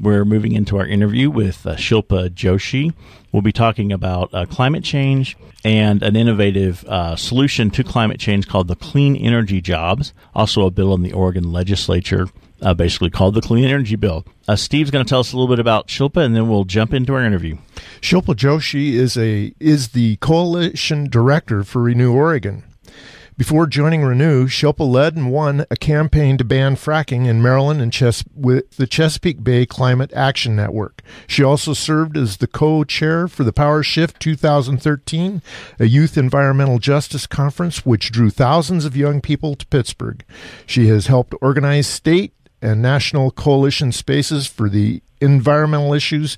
We're moving into our interview with uh, Shilpa Joshi. We'll be talking about uh, climate change and an innovative uh, solution to climate change called the Clean Energy Jobs, also a bill in the Oregon legislature. Uh, basically called the Clean Energy Bill. Uh, Steve's going to tell us a little bit about Shilpa, and then we'll jump into our interview. Shilpa Joshi is a is the coalition director for Renew Oregon. Before joining Renew, Shilpa led and won a campaign to ban fracking in Maryland and with the Chesapeake Bay Climate Action Network. She also served as the co-chair for the Power Shift 2013, a youth environmental justice conference which drew thousands of young people to Pittsburgh. She has helped organize state and national coalition spaces for the environmental issues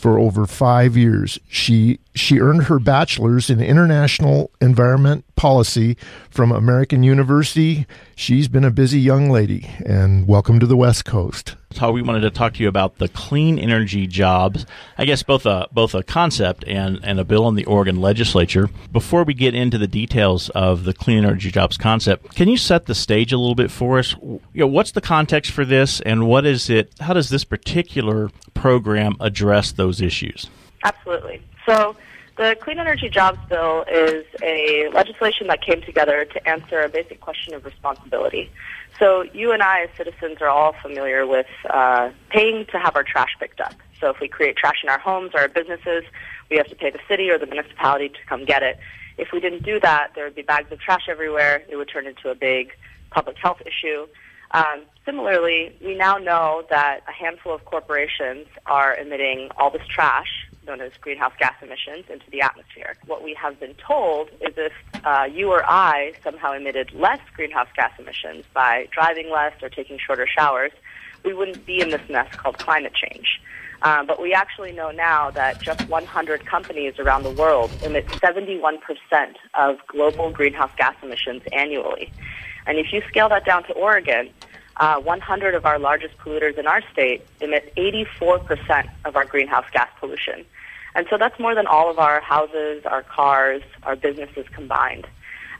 for over five years. She she earned her bachelor's in international environment policy from American University. She's been a busy young lady, and welcome to the West Coast. So we wanted to talk to you about the clean energy jobs. I guess both a both a concept and, and a bill in the Oregon legislature. Before we get into the details of the clean energy jobs concept, can you set the stage a little bit for us? You know, what's the context for this, and what is it? How does this particular program address those issues? Absolutely. So the Clean Energy Jobs Bill is a legislation that came together to answer a basic question of responsibility. So you and I, as citizens, are all familiar with uh, paying to have our trash picked up. So if we create trash in our homes or our businesses, we have to pay the city or the municipality to come get it. If we didn't do that, there would be bags of trash everywhere. It would turn into a big public health issue. Um, similarly, we now know that a handful of corporations are emitting all this trash known as greenhouse gas emissions into the atmosphere. What we have been told is if uh, you or I somehow emitted less greenhouse gas emissions by driving less or taking shorter showers, we wouldn't be in this mess called climate change. Um, but we actually know now that just 100 companies around the world emit 71% of global greenhouse gas emissions annually. And if you scale that down to Oregon, uh, 100 of our largest polluters in our state emit 84% of our greenhouse gas pollution. And so that's more than all of our houses, our cars, our businesses combined.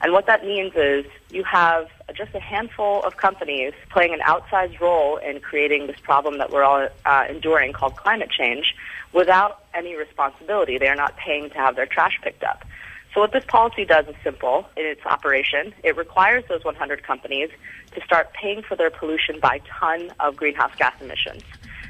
And what that means is you have just a handful of companies playing an outsized role in creating this problem that we're all uh, enduring called climate change without any responsibility. They are not paying to have their trash picked up. So what this policy does is simple in its operation. It requires those 100 companies to start paying for their pollution by ton of greenhouse gas emissions.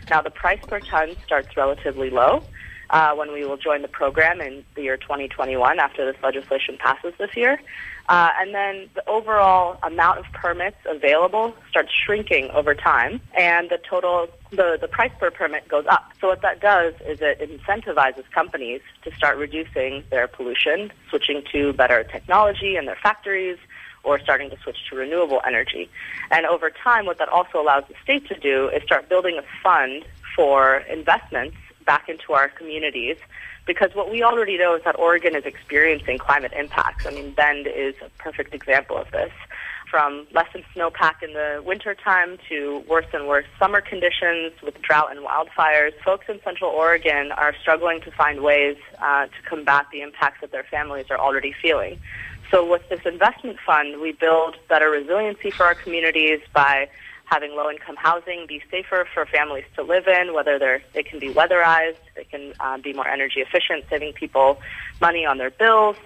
Now the price per ton starts relatively low uh, when we will join the program in the year 2021 after this legislation passes this year. Uh, and then the overall amount of permits available starts shrinking over time, and the total, the, the price per permit goes up. So what that does is it incentivizes companies to start reducing their pollution, switching to better technology in their factories, or starting to switch to renewable energy. And over time, what that also allows the state to do is start building a fund for investments back into our communities because what we already know is that Oregon is experiencing climate impacts. I mean, Bend is a perfect example of this. From lessened snowpack in the wintertime to worse and worse summer conditions with drought and wildfires, folks in Central Oregon are struggling to find ways uh, to combat the impacts that their families are already feeling. So with this investment fund, we build better resiliency for our communities by having low income housing be safer for families to live in, whether they're, they can be weatherized, they can uh, be more energy efficient, saving people money on their bills.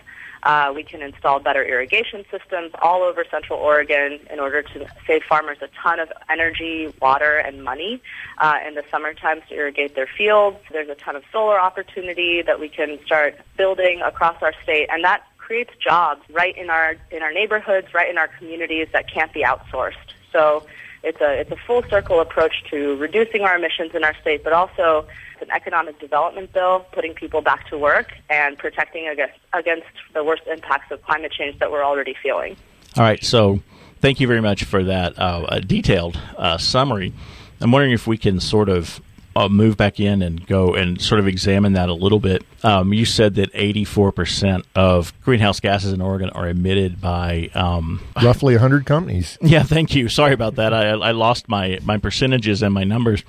Uh, we can install better irrigation systems all over Central Oregon in order to save farmers a ton of energy, water, and money uh, in the summer times to irrigate their fields. There's a ton of solar opportunity that we can start building across our state, and that creates jobs right in our in our neighborhoods, right in our communities that can't be outsourced. So it's a it's a full circle approach to reducing our emissions in our state, but also an economic development bill, putting people back to work and protecting against against the worst impacts of climate change that we're already feeling. All right, so thank you very much for that uh, detailed uh, summary. I'm wondering if we can sort of uh, move back in and go and sort of examine that a little bit. Um, you said that 84% of greenhouse gases in Oregon are emitted by um, roughly 100 companies. Yeah, thank you. Sorry about that. I, I lost my, my percentages and my numbers.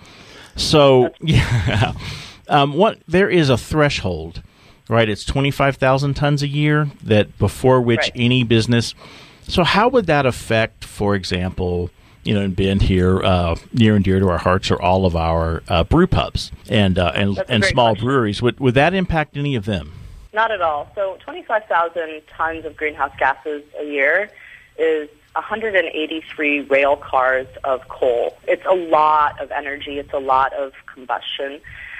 So, yeah, um, what there is a threshold, right? It's 25,000 tons a year that before which Right. any business. So, how would that affect, for example, you know, in Bend here, uh, near and dear to our hearts are all of our uh, brew pubs and uh, and and small question. breweries. Would would that impact any of them? Not at all. So 25,000 tons of greenhouse gases a year is 183 rail cars of coal. It's a lot of energy. It's a lot of combustion.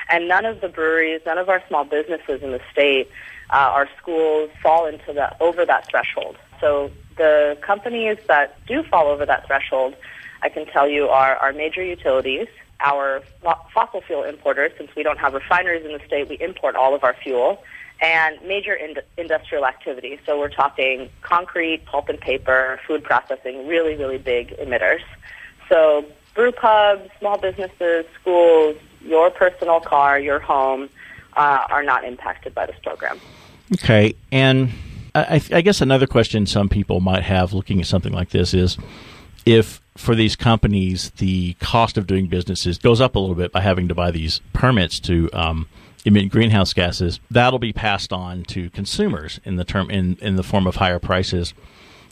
And none of the breweries, none of our small businesses in the state, uh, our schools fall into that over that threshold. So the companies that do fall over that threshold, I can tell you, are our major utilities, our fossil fuel importers. Since we don't have refineries in the state, we import all of our fuel and major ind- industrial activity. So we're talking concrete, pulp and paper, food processing, really, really big emitters. So brew pubs, small businesses, schools, your personal car, your home uh, are not impacted by this program. Okay, and I, I guess another question some people might have looking at something like this is if for these companies the cost of doing businesses goes up a little bit by having to buy these permits to um, emit greenhouse gases, that'll be passed on to consumers in the term in, in the form of higher prices.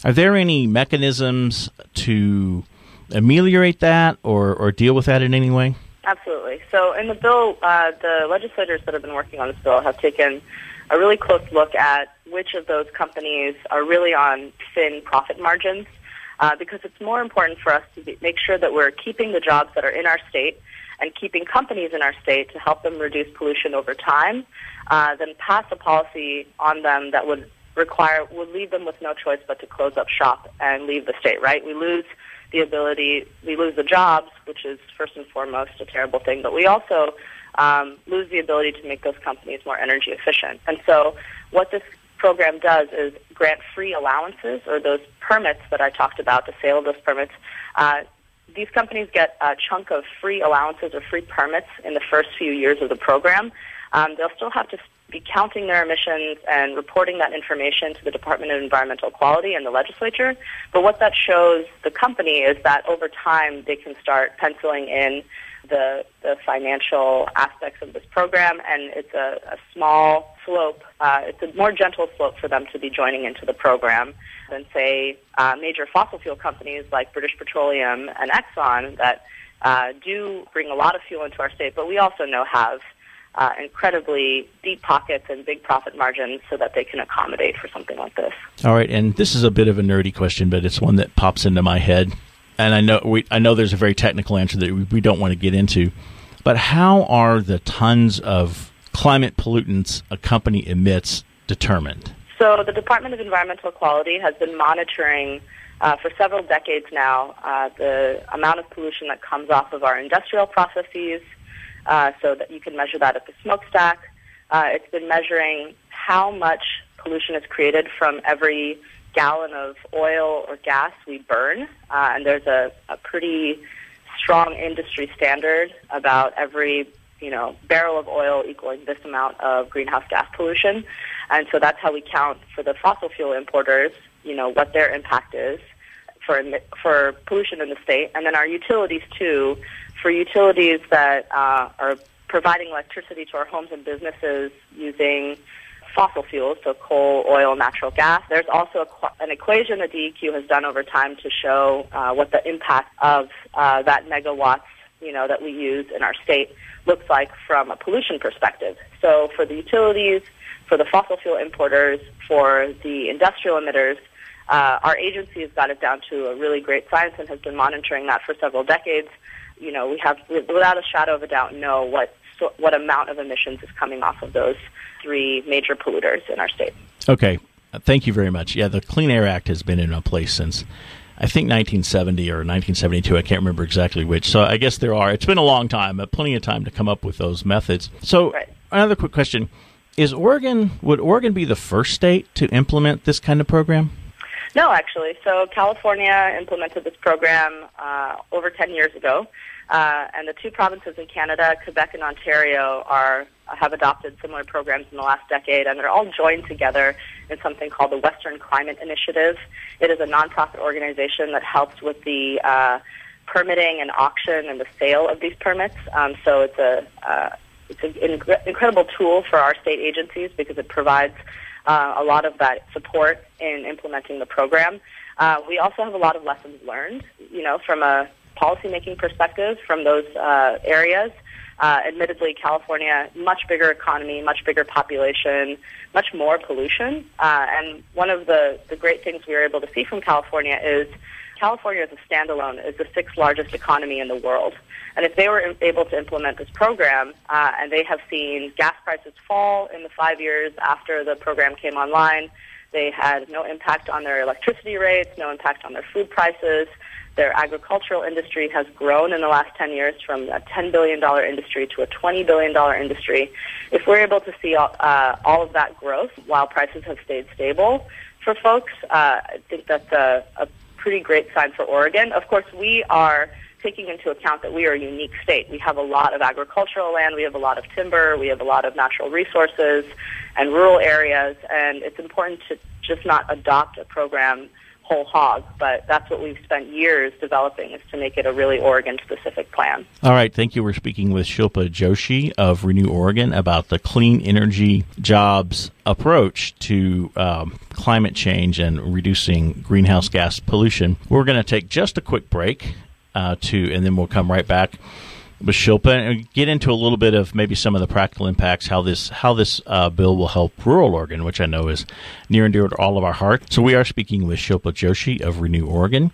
Are there any mechanisms to ameliorate that or, or deal with that in any way? Absolutely. So in the bill, uh, the legislators that have been working on this bill have taken a really close look at which of those companies are really on thin profit margins uh, because it's more important for us to be, make sure that we're keeping the jobs that are in our state and keeping companies in our state to help them reduce pollution over time uh, than pass a policy on them that would require would leave them with no choice but to close up shop and leave the state. Right? We lose the ability, we lose the jobs, which is first and foremost a terrible thing, but we also um, lose the ability to make those companies more energy efficient. And so, what this program does is grant free allowances or those permits that I talked about, the sale of those permits. Uh, these companies get a chunk of free allowances or free permits in the first few years of the program. Um, they'll still have to be counting their emissions and reporting that information to the Department of Environmental Quality and the legislature. But what that shows the company is that over time they can start penciling in the, the financial aspects of this program, and it's a, a small slope. Uh, it's a more gentle slope for them to be joining into the program than, say, uh, major fossil fuel companies like British Petroleum and Exxon that uh, do bring a lot of fuel into our state, but we also know have uh, incredibly deep pockets and big profit margins so that they can accommodate for something like this. All right, and this is a bit of a nerdy question, but it's one that pops into my head, and I know we I know there's a very technical answer that we, we don't want to get into, but how are the tons of climate pollutants a company emits determined? So the Department of Environmental Quality has been monitoring uh, for several decades now uh, the amount of pollution that comes off of our industrial processes, uh, so that you can measure that at the smokestack. Uh, it's been measuring how much pollution is created from every gallon of oil or gas we burn, uh, and there's a, a pretty strong industry standard about every you know barrel of oil equaling this amount of greenhouse gas pollution, and so that's how we count for the fossil fuel importers. You know what their impact is for for pollution in the state, and then our utilities too. For utilities that uh, are providing electricity to our homes and businesses using fossil fuels, so coal, oil, natural gas. There's also a, an equation that DEQ has done over time to show uh, what the impact of uh, that megawatts, you know, that we use in our state looks like from a pollution perspective. So for the utilities, for the fossil fuel importers, for the industrial emitters, uh, our agency has got it down to a really great science and has been monitoring that for several decades. You know, we have, without a shadow of a doubt, know what what amount of emissions is coming off of those three major polluters in our state. Okay, thank you very much. Yeah, the Clean Air Act has been in place since I think 1970 or 1972. I can't remember exactly which. So I guess there are. It's been a long time, but plenty of time to come up with those methods. So right. another quick question: Is Oregon would Oregon be the first state to implement this kind of program? No, actually. So California implemented this program uh, over 10 years ago. Uh, and the two provinces in Canada, Quebec and Ontario, are have adopted similar programs in the last decade, and they're all joined together in something called the Western Climate Initiative. It is a nonprofit organization that helps with the uh, permitting and auction and the sale of these permits. Um, so it's a uh, it's an inc- incredible tool for our state agencies because it provides uh, a lot of that support in implementing the program. Uh, we also have a lot of lessons learned, you know, from a policymaking perspective from those uh, areas. Uh, admittedly, California, much bigger economy, much bigger population, much more pollution. Uh, and one of the, the great things we were able to see from California is California as a standalone is the sixth largest economy in the world. And if they were able to implement this program, uh, and they have seen gas prices fall in the five years after the program came online, they had no impact on their electricity rates, no impact on their food prices. Their agricultural industry has grown in the last 10 years from a $10 billion industry to a $20 billion industry. If we're able to see all, uh, all of that growth while prices have stayed stable for folks, uh, I think that's a, a pretty great sign for Oregon. Of course, we are taking into account that we are a unique state. We have a lot of agricultural land, we have a lot of timber, we have a lot of natural resources and rural areas, and it's important to just not adopt a program whole hog, but that's what we've spent years developing is to make it a really Oregon specific plan. All right, thank you. We're speaking with Shilpa Joshi of Renew Oregon about the clean energy jobs approach to um, climate change and reducing greenhouse gas pollution. We're going to take just a quick break uh, to, and then we'll come right back with Shilpa and get into a little bit of maybe some of the practical impacts, how this how this uh, bill will help rural Oregon, which I know is near and dear to all of our hearts. So we are speaking with Shilpa Joshi of Renew Oregon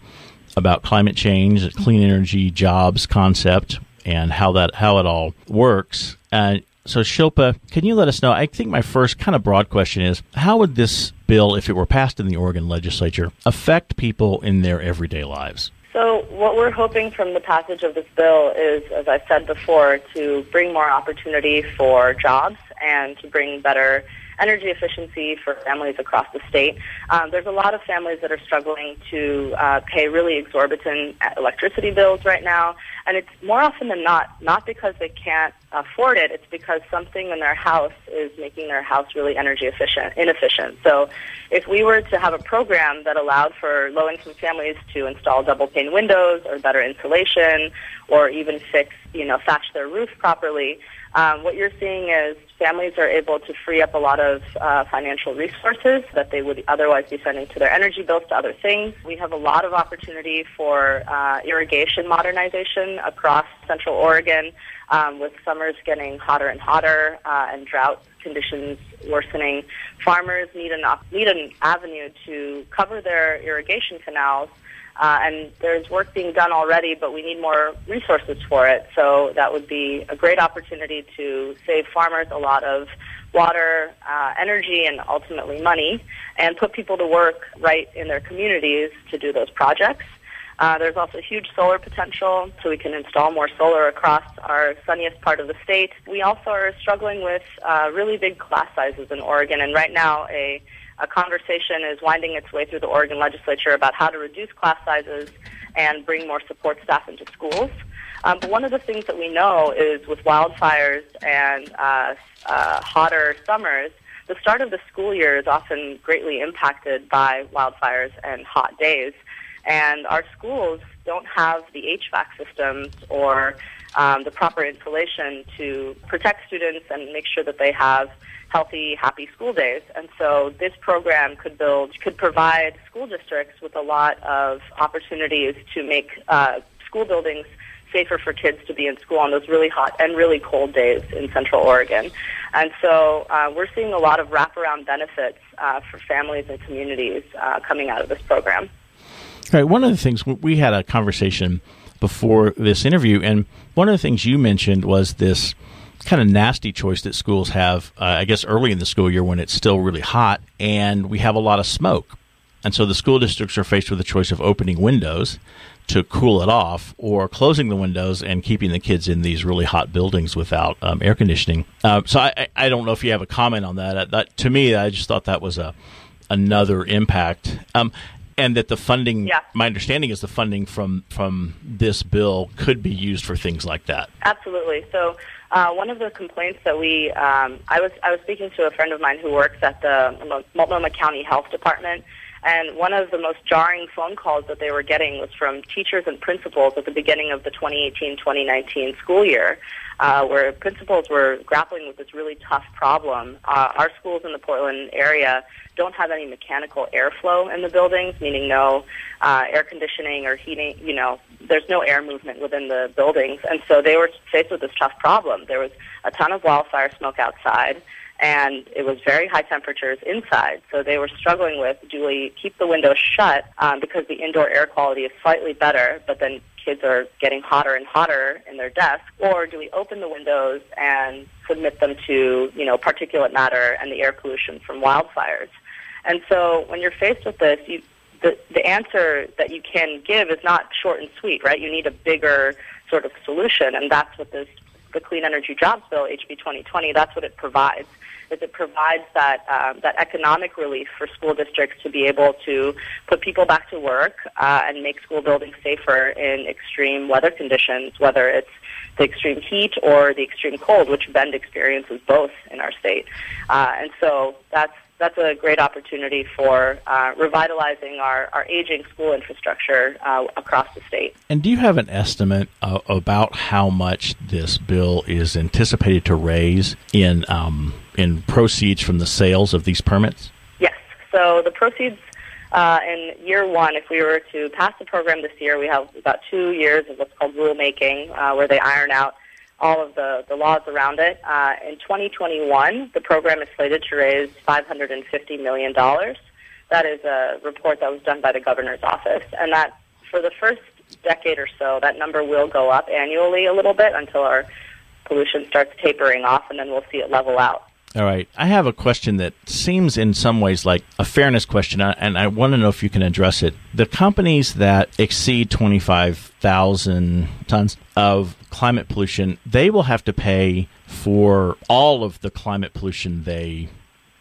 about climate change, clean energy jobs concept, and how that how it all works. Uh, so Shilpa, can you let us know? I think my first kind of broad question is how would this bill, if it were passed in the Oregon legislature, affect people in their everyday lives? So what we're hoping from the passage of this bill is, as I said before, to bring more opportunity for jobs and to bring better energy efficiency for families across the state. Um, there's a lot of families that are struggling to uh, pay really exorbitant electricity bills right now, and it's more often than not not because they can't afford it. It's because something in their house is making their house really energy efficient, inefficient. So, if we were to have a program that allowed for low-income families to install double-pane windows or better insulation, or even fix, you know, thatch their roof properly um, what you're seeing is families are able to free up a lot of uh, financial resources that they would otherwise be sending to their energy bills to other things. We have a lot of opportunity for uh, irrigation modernization across Central Oregon, um, with summers getting hotter and hotter uh, and drought conditions worsening. Farmers need an need an avenue to cover their irrigation canals uh, and there's work being done already, but we need more resources for it. So that would be a great opportunity to save farmers a lot of water, uh, energy, and ultimately money, and put people to work right in their communities to do those projects. Uh, there's also huge solar potential, so we can install more solar across our sunniest part of the state. We also are struggling with uh, really big class sizes in Oregon, and right now a a conversation is winding its way through the Oregon legislature about how to reduce class sizes and bring more support staff into schools. Um, but one of the things that we know is with wildfires and uh, uh, hotter summers, the start of the school year is often greatly impacted by wildfires and hot days. And our schools don't have the HVAC systems or um, the proper insulation to protect students and make sure that they have healthy, happy school days. And so this program could build, could provide school districts with a lot of opportunities to make uh, school buildings safer for kids to be in school on those really hot and really cold days in Central Oregon. And so uh, we're seeing a lot of wraparound benefits uh, for families and communities uh, coming out of this program. All right. One of the things we had a conversation before this interview, and one of the things you mentioned was this kind of nasty choice that schools have, uh, I guess, early in the school year when it's still really hot and we have a lot of smoke. And so the school districts are faced with the choice of opening windows to cool it off or closing the windows and keeping the kids in these really hot buildings without um, air conditioning. Uh, so I, I don't know if you have a comment on that. Uh, that. To me, I just thought that was a another impact. Um, and that the funding, yeah. my understanding is the funding from from this bill could be used for things like that. Absolutely. So uh, one of the complaints that we, um, I was I was speaking to a friend of mine who works at the Multnomah County Health Department, And one of the most jarring phone calls that they were getting was from teachers and principals at the beginning of the 2018-2019 school year, uh, where principals were grappling with this really tough problem. Uh, our schools in the Portland area don't have any mechanical airflow in the buildings, meaning no uh, air conditioning or heating. You know, there's no air movement within the buildings, and so they were faced with this tough problem. There was a ton of wildfire smoke outside and it was very high temperatures inside. So they were struggling with do we keep the windows shut um, because the indoor air quality is slightly better, but then kids are getting hotter and hotter in their desks, or do we open the windows and submit them to you know particulate matter and the air pollution from wildfires? And so when you're faced with this, you the, the answer that you can give is not short and sweet, right? You need a bigger sort of solution, and that's what this the Clean Energy Jobs Bill, HB 2020, that's what it provides is it provides that um, that economic relief for school districts to be able to put people back to work uh, and make school buildings safer in extreme weather conditions, whether it's the extreme heat or the extreme cold, which Bend experiences both in our state. Uh, and so that's that's a great opportunity for uh, revitalizing our, our aging school infrastructure uh, across the state. And do you have an estimate uh, about how much this bill is anticipated to raise in um, in proceeds from the sales of these permits? Yes. So the proceeds uh, in year one, if we were to pass the program this year, we have about two years of what's called rulemaking, uh, where they iron out all of the, the laws around it. Uh, in 2021, the program is slated to raise $550 million. That is a report that was done by the governor's office. And that for the first decade or so, that number will go up annually a little bit until our pollution starts tapering off, and then we'll see it level out. All right. I have a question that seems in some ways like a fairness question, uh, and I want to know if you can address it. The companies that exceed 25,000 tons of climate pollution, they will have to pay for all of the climate pollution they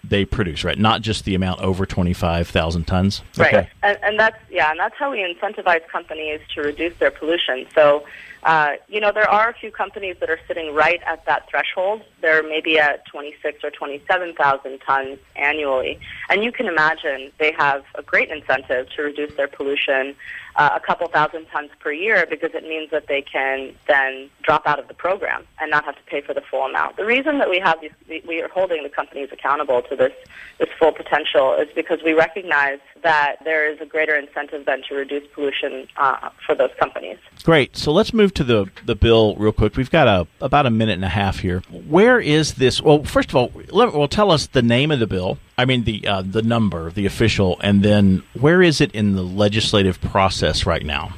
they produce, right? Not just the amount over 25,000 tons. Right. Okay. And, and that's yeah, and that's how we incentivize companies to reduce their pollution. So uh, you know, there are a few companies that are sitting right at that threshold. They're maybe at 26 or 27,000 tons annually. And you can imagine they have a great incentive to reduce their pollution uh, a couple thousand tons per year because it means that they can then drop out of the program and not have to pay for the full amount. The reason that we have these, we are holding the companies accountable to this, this full potential is because we recognize that there is a greater incentive than to reduce pollution uh, for those companies. Great. So let's move to the, the bill real quick. We've got a, about a minute and a half here. Where is this? Well, first of all, let, well, tell us the name of the bill. I mean the uh, the number, the official, and then where is it in the legislative process right now?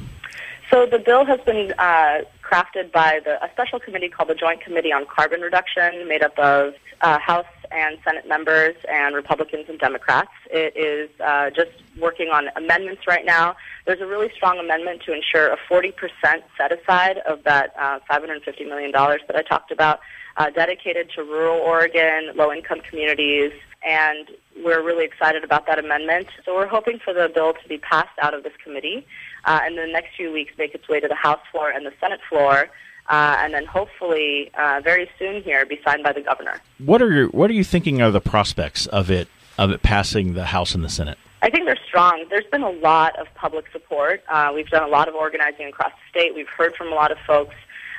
So the bill has been uh, crafted by the, a special committee called the Joint Committee on Carbon Reduction, made up of uh, House and Senate members and Republicans and Democrats. It is uh, just working on amendments right now. There's a really strong amendment to ensure a 40% set aside of that uh, $550 million that I talked about, uh, dedicated to rural Oregon, low income communities, and we're really excited about that amendment. So we're hoping for the bill to be passed out of this committee uh, and in the next few weeks make its way to the House floor and the Senate floor. Uh, and then hopefully uh, very soon here be signed by the governor. What are your, what are you thinking are the prospects of it of it passing the House and the Senate? I think they're strong. There's been a lot of public support. Uh, we've done a lot of organizing across the state. We've heard from a lot of folks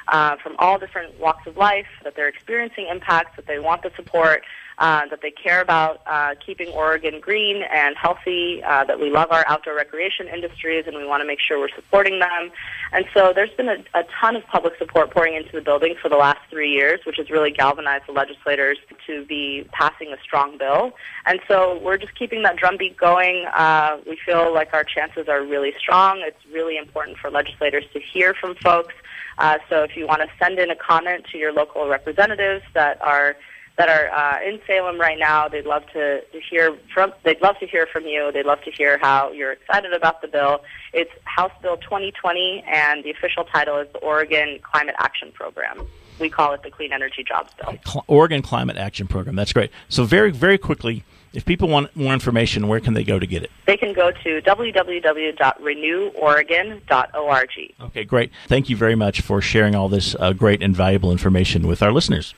uh, from all different walks of life that they're experiencing impacts, that they want the support uh, that they care about uh, keeping Oregon green and healthy, uh, that we love our outdoor recreation industries and we want to make sure we're supporting them. And so there's been a, a ton of public support pouring into the building for the last three years, which has really galvanized the legislators to be passing a strong bill. And so we're just keeping that drumbeat going. Uh, we feel like our chances are really strong. It's really important for legislators to hear from folks. Uh, so if you want to send in a comment to your local representatives that are that are uh, in Salem right now. They'd love to, to hear from. They'd love to hear from you. They'd love to hear how you're excited about the bill. It's House Bill 2020, and the official title is the Oregon Climate Action Program. We call it the Clean Energy Jobs Bill. Oregon Climate Action Program. That's great. So very, very quickly, if people want more information, where can they go to get it? They can go to www.reneworegon.org. Okay, great. Thank you very much for sharing all this uh, great and valuable information with our listeners.